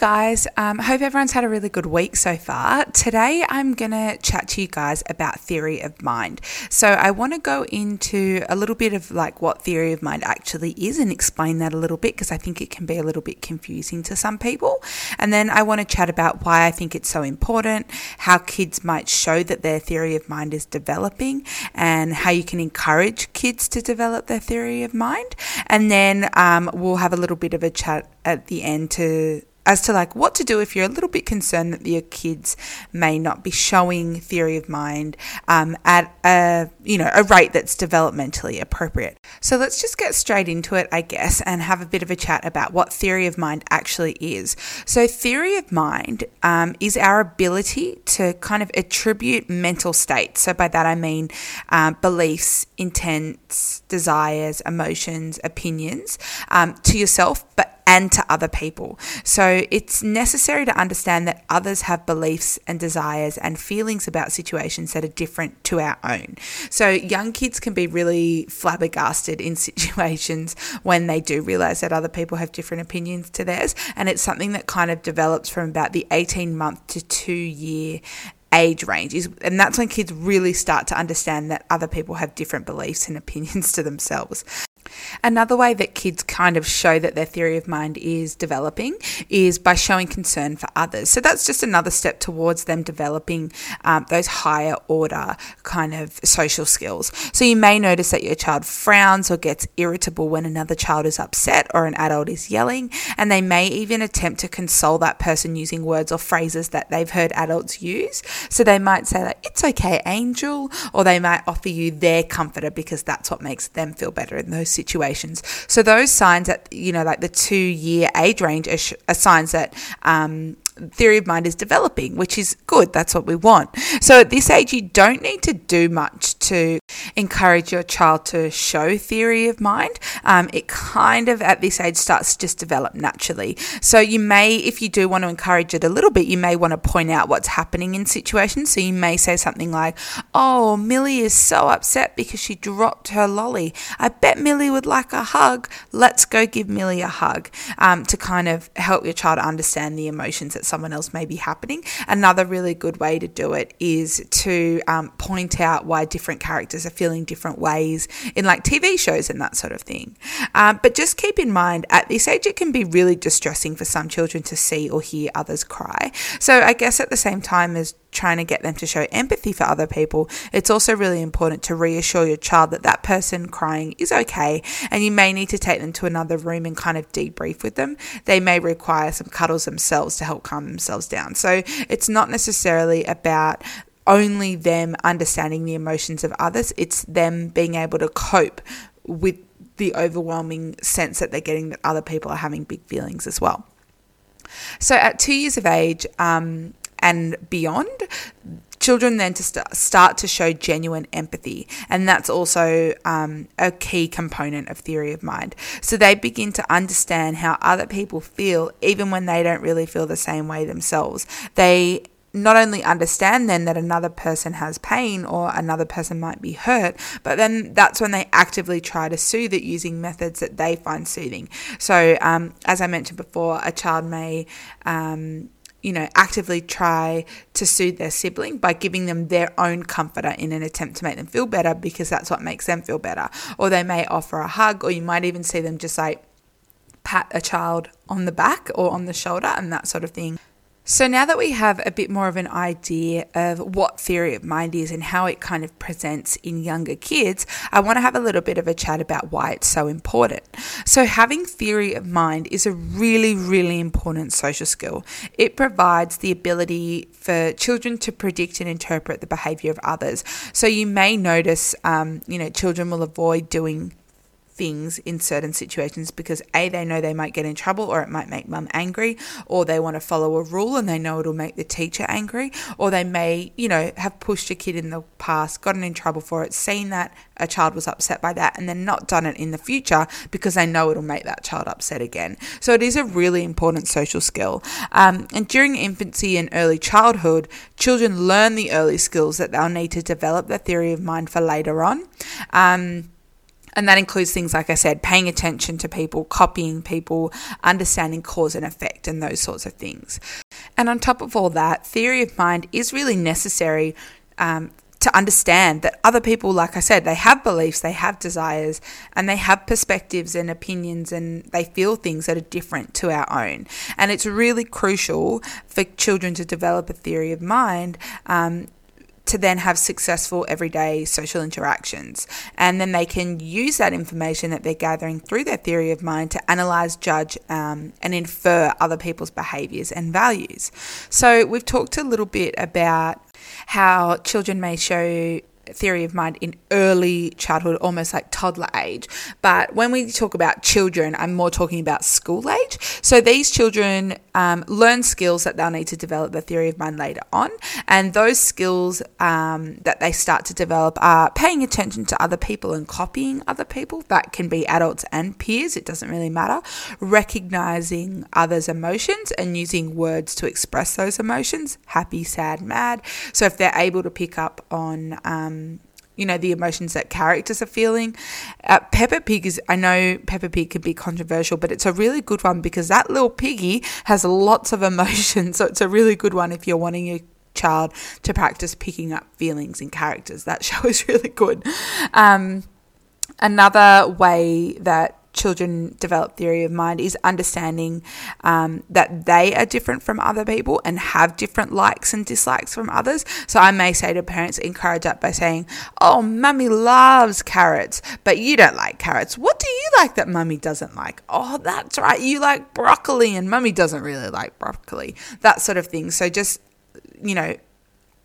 guys, um, hope everyone's had a really good week so far. Today I'm going to chat to you guys about theory of mind. So I want to go into a little bit of like what theory of mind actually is and explain that a little bit because I think it can be a little bit confusing to some people. And then I want to chat about why I think it's so important, how kids might show that their theory of mind is developing, and how you can encourage kids to develop their theory of mind. And then um, we'll have a little bit of a chat at the end to as to like what to do if you're a little bit concerned that your kids may not be showing theory of mind um, at a you know a rate that's developmentally appropriate. So let's just get straight into it, I guess, and have a bit of a chat about what theory of mind actually is. So theory of mind um, is our ability to kind of attribute mental states. So by that I mean uh, beliefs, intents, desires, emotions, opinions um, to yourself, but and to other people. So it's necessary to understand that others have beliefs and desires and feelings about situations that are different to our own. So young kids can be really flabbergasted in situations when they do realize that other people have different opinions to theirs. And it's something that kind of develops from about the 18 month to two year age range and that's when kids really start to understand that other people have different beliefs and opinions to themselves Another way that kids kind of show that their theory of mind is developing is by showing concern for others. So that's just another step towards them developing um, those higher order kind of social skills. So you may notice that your child frowns or gets irritable when another child is upset or an adult is yelling, and they may even attempt to console that person using words or phrases that they've heard adults use. So they might say that "It's okay, Angel," or they might offer you their comforter because that's what makes them feel better in those situations. So those signs that you know like the two year age range are, sh- are signs that um, theory of mind is developing, which is good. That's what we want. So at this age, you don't need to do much to encourage your child to show theory of mind. Um, it kind of at this age starts to just develop naturally. So you may, if you do want to encourage it a little bit, you may want to point out what's happening in situations. So you may say something like, "Oh, Millie is so upset because she dropped her lolly. I bet Millie would like a hug. Let's go give Millie a hug." Um, to kind of help your child understand the emotions that someone else may be happening. Another really good way to do it is to um, point out why different characters are feeling different ways in like TV shows and that sort of thing. Um, but just keep in mind at this age, it can be really distressing for some children to see or hear others cry. So I guess at the same time as trying to get them to show empathy for other people, it's also really important to reassure your child that that person crying is okay and you may need to take them to another room and kind of debrief with them. They may require some cuddles themselves to help calm themselves down. So it's not necessarily about only them understanding the emotions of others, it's them being able to cope with the overwhelming sense that they're getting that other people are having big feelings as well. So at two years of age, um, and beyond, children then to st- start to show genuine empathy and that's also um, a key component of theory of mind so they begin to understand how other people feel even when they don't really feel the same way themselves they not only understand then that another person has pain or another person might be hurt, but then that's when they actively try to soothe it using methods that they find soothing. So, um, as I mentioned before, a child may um, you know, actively try to soothe their sibling by giving them their own comforter in an attempt to make them feel better because that's what makes them feel better. Or they may offer a hug, or you might even see them just like pat a child on the back or on the shoulder and that sort of thing. So, now that we have a bit more of an idea of what theory of mind is and how it kind of presents in younger kids, I want to have a little bit of a chat about why it's so important. So, having theory of mind is a really, really important social skill. It provides the ability for children to predict and interpret the behavior of others. So, you may notice, um, you know, children will avoid doing things in certain situations because A, they know they might get in trouble or it might make mum angry, or they want to follow a rule and they know it'll make the teacher angry, or they may, you know, have pushed a kid in the past, gotten in trouble for it, seen that a child was upset by that, and then not done it in the future because they know it'll make that child upset again. So it is a really important social skill. Um, and during infancy and early childhood, children learn the early skills that they'll need to develop their theory of mind for later on. Um, And that includes things, like I said, paying attention to people, copying people, understanding cause and effect, and those sorts of things. And on top of all that, theory of mind is really necessary um, to understand that other people, like I said, they have beliefs, they have desires, and they have perspectives and opinions, and they feel things that are different to our own. And it's really crucial for children to develop a theory of mind. Um, to then have successful everyday social interactions. And then they can use that information that they're gathering through their theory of mind to analyze, judge, um, and infer other people's behaviors and values. So, we've talked a little bit about how children may show theory of mind in early childhood, almost like toddler age. But when we talk about children, I'm more talking about school age. So these children um, learn skills that they'll need to develop the theory of mind later on. And those skills um, that they start to develop are paying attention to other people and copying other people. That can be adults and peers, it doesn't really matter. Recognizing others' emotions and using words to express those emotions happy, sad, mad. So if they're able to pick up on, um, you know, the emotions that characters are feeling. Uh, Peppa Pig is, I know Peppa Pig can be controversial, but it's a really good one because that little piggy has lots of emotions. So it's a really good one if you're wanting your child to practice picking up feelings and characters. That show is really good. Um, another way that children develop theory of mind is understanding um, that they are different from other people and have different likes and dislikes from others. So I may say to parents, encourage that by saying, Oh, mummy loves carrots, but you don't like carrots. What do you like that mummy doesn't like? Oh, that's right. You like broccoli and mummy doesn't really like broccoli. That sort of thing. So just, you know,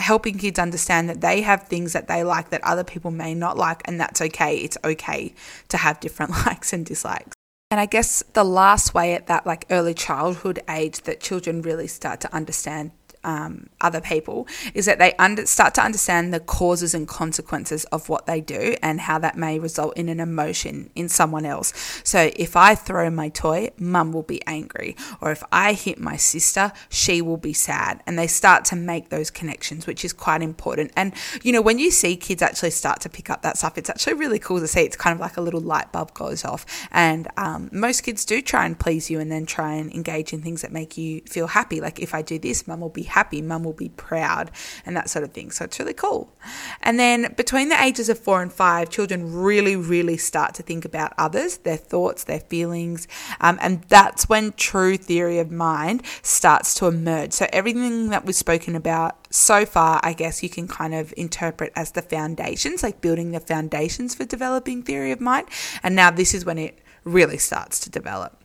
helping kids understand that they have things that they like that other people may not like, and that's okay. It's okay to have different likes and dislikes. And I guess the last way at that like early childhood age that children really start to understand um, other people is that they under, start to understand the causes and consequences of what they do and how that may result in an emotion in someone else. So if I throw my toy, mum will be angry. Or if I hit my sister, she will be sad. And they start to make those connections, which is quite important. And, you know, when you see kids actually start to pick up that stuff, it's actually really cool to see. It's kind of like a little light bulb goes off. And um, most kids do try and please you and then try and engage in things that make you feel happy. Like if I do this, mum will be happy, mum will be proud, and that sort of thing. So it's really cool. And then between the ages of four and five, children really, really start to think about others, their thoughts, their feelings, um, and that's when true theory of mind starts to emerge. So everything that we've spoken about so far, I guess you can kind of interpret as the foundations, like building the foundations for developing theory of mind. And now this is when it really starts to develop.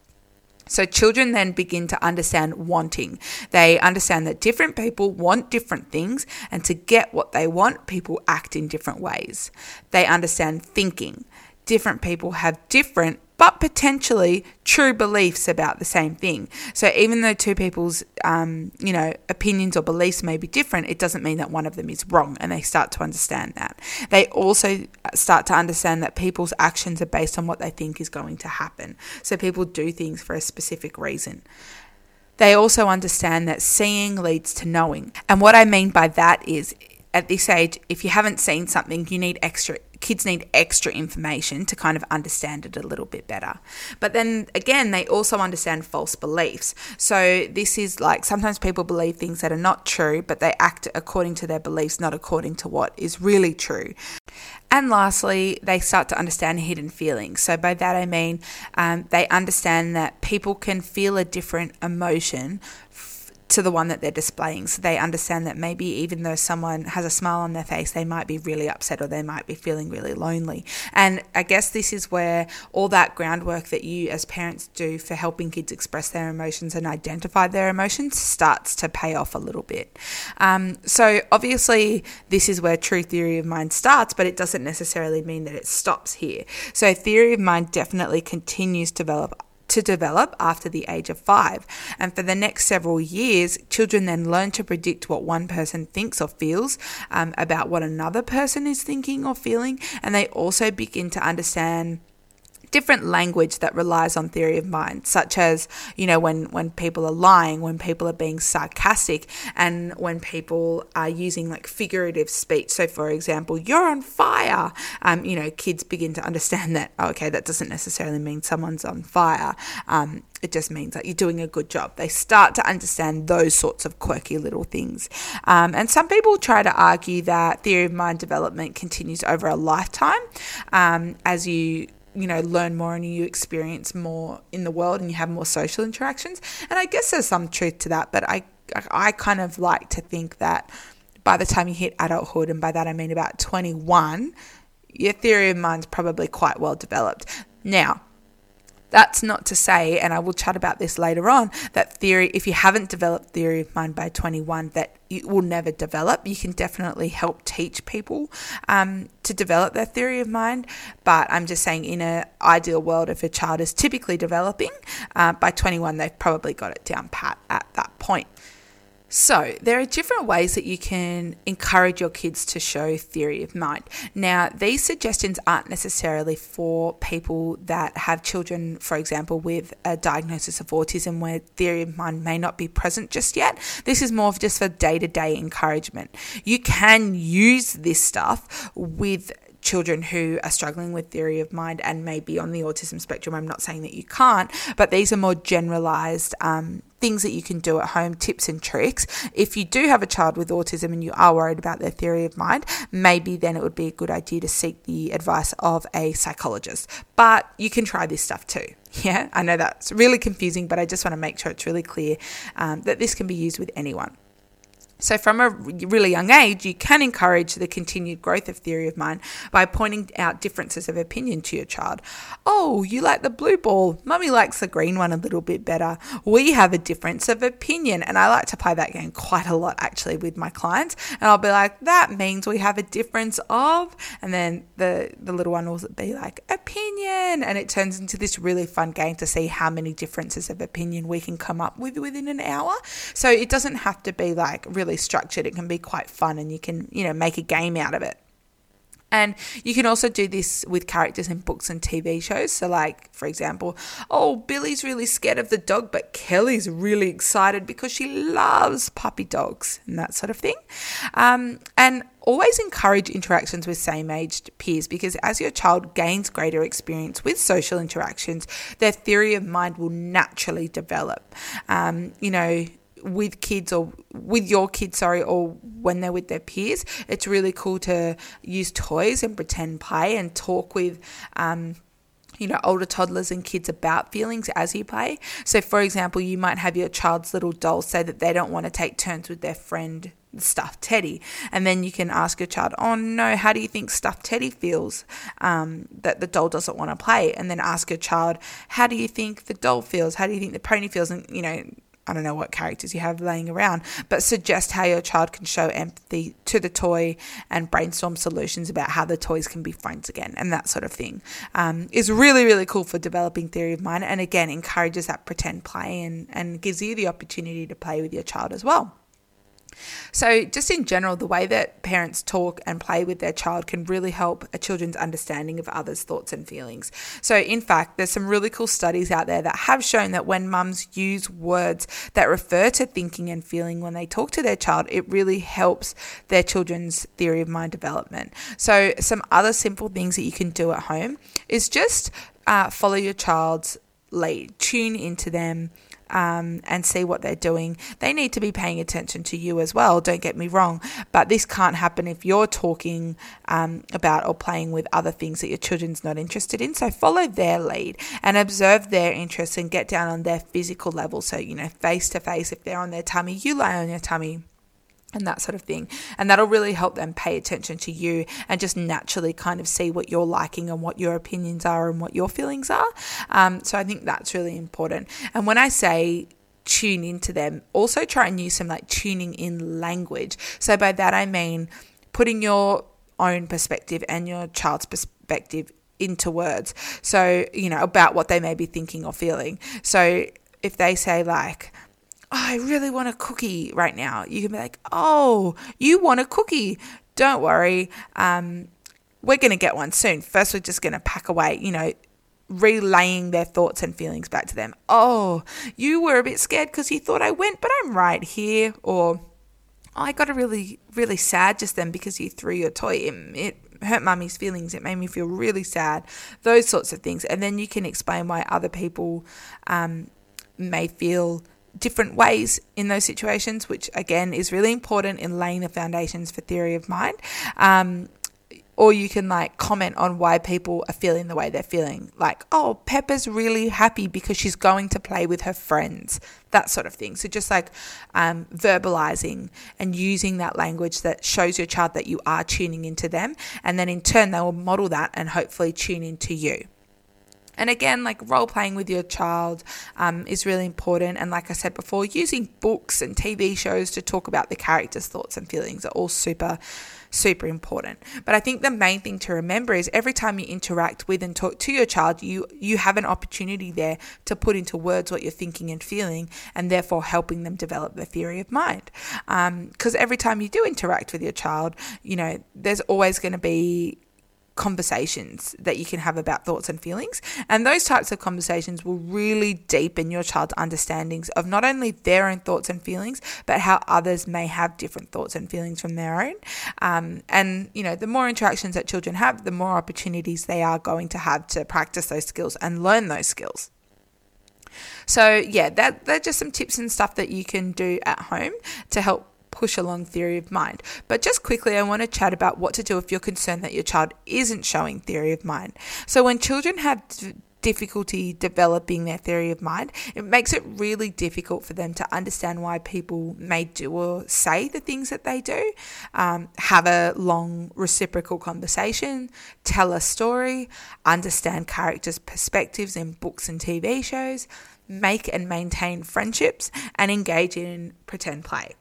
So children then begin to understand wanting. They understand that different people want different things, and to get what they want, people act in different ways. They understand thinking. Different people have different but potentially true beliefs about the same thing. So even though two people's, um, you know, opinions or beliefs may be different, it doesn't mean that one of them is wrong, and they start to understand that. They also start to understand that people's actions are based on what they think is going to happen. So people do things for a specific reason. They also understand that seeing leads to knowing. And what I mean by that is at this age, if you haven't seen something, you need extra kids need extra information to kind of understand it a little bit better. But then again, they also understand false beliefs. So this is like sometimes people believe things that are not true, but they act according to their beliefs, not according to what is really true. And lastly, they start to understand hidden feelings. So, by that I mean um, they understand that people can feel a different emotion to the one that they're displaying. So they understand that maybe even though someone has a smile on their face, they might be really upset or they might be feeling really lonely. And I guess this is where all that groundwork that you as parents do for helping kids express their emotions and identify their emotions starts to pay off a little bit. Um, so obviously, this is where true theory of mind starts, but it doesn't necessarily mean that it stops here. So theory of mind definitely continues to develop to develop after the age of five. And for the next several years, children then learn to predict what one person thinks or feels um, about what another person is thinking or feeling. And they also begin to understand different language that relies on theory of mind, such as, you know, when, when people are lying, when people are being sarcastic, and when people are using like figurative speech. So, for example, you're on fire. Um, you know, kids begin to understand that, oh, okay, that doesn't necessarily mean someone's on fire. Um, it just means that you're doing a good job. They start to understand those sorts of quirky little things. Um, and some people try to argue that theory of mind development continues over a lifetime um, as you you know learn more and you experience more in the world and you have more social interactions. And i guess there's some truth to that but i i kind of like to think that by the time you hit adulthood and by that i mean about 21 your theory of mind's probably quite well developed. Now that's not to say, and I will chat about this later on, that theory, if you haven't developed theory of mind by 21, that it will never develop. You can definitely help teach people um, to develop their theory of mind. But I'm just saying, in an ideal world, if a child is typically developing, uh, by 21, they've probably got it down pat at that point. So, there are different ways that you can encourage your kids to show theory of mind. Now, these suggestions aren't necessarily for people that have children, for example, with a diagnosis of autism where theory of mind may not be present just yet. This is more just for day to day encouragement. You can use this stuff with children who are struggling with theory of mind and may be on the autism spectrum. I'm not saying that you can't, but these are more generalized um, things that you can do at home, tips and tricks. If you do have a child with autism and you are worried about their theory of mind, maybe then it would be a good idea to seek the advice of a psychologist. But you can try this stuff too. Yeah, I know that's really confusing, but I just want to make sure it's really clear um, that this can be used with anyone. So, from a really young age, you can encourage the continued growth of theory of mind by pointing out differences of opinion to your child. Oh, you like the blue ball. Mummy likes the green one a little bit better. We have a difference of opinion. And I like to play that game quite a lot actually with my clients. And I'll be like, that means we have a difference of. And then the, the little one will be like, opinion. And it turns into this really fun game to see how many differences of opinion we can come up with within an hour. So, it doesn't have to be like really really structured. It can be quite fun and you can, you know, make a game out of it. And you can also do this with characters in books and TV shows. So, like, for example, oh, Billy's really scared of the dog, but Kelly's really excited because she loves puppy dogs and that sort of thing. Um, and always encourage interactions with same aged peers because as your child gains greater experience with social interactions, their theory of mind will naturally develop. Um, you know, with kids or with your kids, sorry, or when they're with their peers, it's really cool to use toys and pretend play and talk with. Um, you know, older toddlers and kids about feelings as you play. So, for example, you might have your child's little doll say that they don't want to take turns with their friend stuffed teddy and then you can ask your child oh no how do you think stuffed teddy feels um, that the doll doesn't want to play and then ask your child how do you think the doll feels how do you think the pony feels and you know I don't know what characters you have laying around, but suggest how your child can show empathy to the toy and brainstorm solutions about how the toys can be friends again and that sort of thing. Um, is really, really cool for developing theory of mind and again encourages that pretend play and, and gives you the opportunity to play with your child as well. So, just in general, the way that parents talk and play with their child can really help a children's understanding of others' thoughts and feelings. So, in fact, there's some really cool studies out there that have shown that when mums use words that refer to thinking and feeling when they talk to their child, it really helps their children's theory of mind development. So, some other simple things that you can do at home is just uh, follow your child's lead, tune into them um, and see what they're doing. They need to be paying attention to you as well, don't get me wrong. But this can't happen if you're talking um, about or playing with other things that your children's not interested in. So follow their lead and observe their interests and get down on their physical level. So, you know, face to face, if they're on their tummy, you lie on your tummy and that sort of thing. And that'll really help them pay attention to you and just naturally kind of see what you're liking and what your opinions are and what your feelings are. Um, so I think that's really important. And when I say tune into them, also try and use some like tuning in language. So by that I mean putting your own perspective and your child's perspective into words. So, you know, about what they may be thinking or feeling. So if they say like, oh, I really want a cookie right now. You can be like, oh, you want a cookie. Don't worry. Um, we're going to get one soon. First, we're just going to pack away, you know, relaying their thoughts and feelings back to them. Oh, you were a bit scared because you thought I went, but I'm right here. Or, I got a really, really sad just then because you threw your toy. It, it hurt mummy's feelings. It made me feel really sad. Those sorts of things. And then you can explain why other people um, may feel different ways in those situations, which again is really important in laying the foundations for theory of mind. Um, or you can like comment on why people are feeling the way they're feeling. Like, oh, Peppa's really happy because she's going to play with her friends, that sort of thing. So, just like um, verbalizing and using that language that shows your child that you are tuning into them. And then in turn, they will model that and hopefully tune into you. And again, like role playing with your child um, is really important. And like I said before, using books and TV shows to talk about the characters' thoughts and feelings are all super, super important. But I think the main thing to remember is every time you interact with and talk to your child, you you have an opportunity there to put into words what you're thinking and feeling, and therefore helping them develop the theory of mind. Because um, every time you do interact with your child, you know, there's always going to be conversations that you can have about thoughts and feelings. And those types of conversations will really deepen your child's understandings of not only their own thoughts and feelings, but how others may have different thoughts and feelings from their own. Um, and, you know, the more interactions that children have, the more opportunities they are going to have to practice those skills and learn those skills. So, yeah, that, they're just some tips and stuff that you can do at home to help push along theory of mind. But just quickly, I want to chat about what to do if you're concerned that your child isn't showing theory of mind. So, when children have difficulty developing their theory of mind, it makes it really difficult for them to understand why people may do or say the things that they do, um, have a long reciprocal conversation, tell a story, understand characters' perspectives in books and TV shows, make and maintain friendships, and engage in pretend play.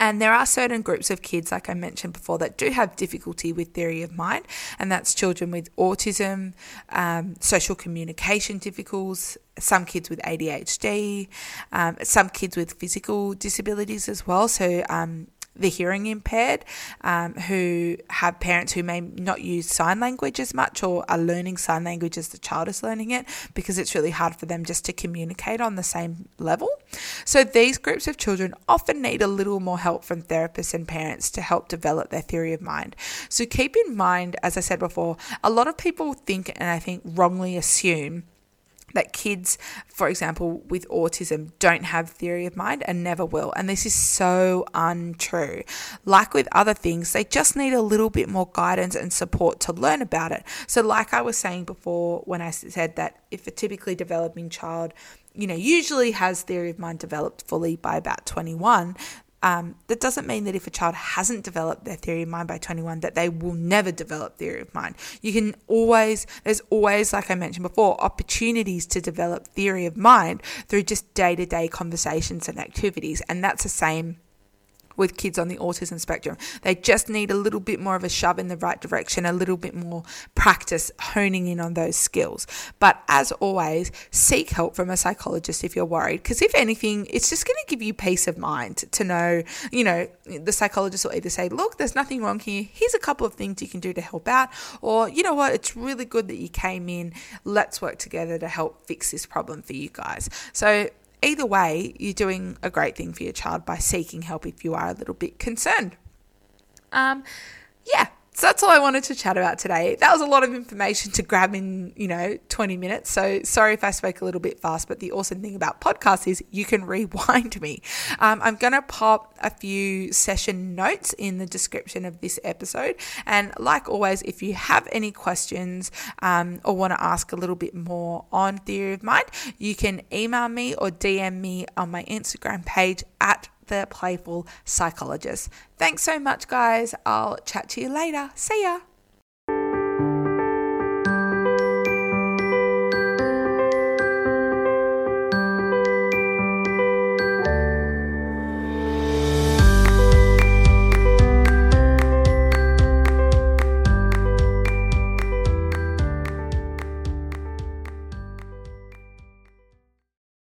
And there are certain groups of kids, like I mentioned before, that do have difficulty with theory of mind, and that's children with autism, um, social communication difficulties, some kids with ADHD, um, some kids with physical disabilities as well. So, um, the hearing impaired um, who have parents who may not use sign language as much or are learning sign language as the child is learning it because it's really hard for them just to communicate on the same level. So these groups of children often need a little more help from therapists and parents to help develop their theory of mind. So keep in mind, as I said before, a lot of people think and I think wrongly assume that kids, for example, with autism don't have theory of mind and never will. And this is so untrue. Like with other things, they just need a little bit more guidance and support to learn about it. So, like I was saying before, when I said that if a typically developing child you know, usually has theory of mind developed fully by about 21, um, that doesn't mean that if a child hasn't developed their theory of mind by 21 that they will never develop theory of mind. You can always there's always like i mentioned before opportunities to develop theory of mind through just day-to-day conversations and activities and that's the same with kids on the autism spectrum. They just need a little bit more of a shove in the right direction, a little bit more practice honing in on those skills. But as always, seek help from a psychologist if you're worried, because if anything, it's just going to give you peace of mind to know, you know, the psychologist will either say, look, there's nothing wrong here. Here's a couple of things you can do to help out. Or, you know what, it's really good that you came in. Let's work together to help fix this problem for you guys. So either way, you're doing a great thing for your child by seeking help if you are a little bit concerned. Um, yeah, so that's all I wanted to chat about today. That was a lot of information to grab in, you know, 20 minutes. So sorry if I spoke a little bit fast, but the awesome thing about podcasts is you can rewind me. Um, I'm going to pop a few session notes in the description of this episode. And like always, if you have any questions um, or want to ask a little bit more on Theory of Mind, you can email me or DM me on my Instagram page at the playful psychologist. Thanks so much, guys. I'll chat to you later. See ya.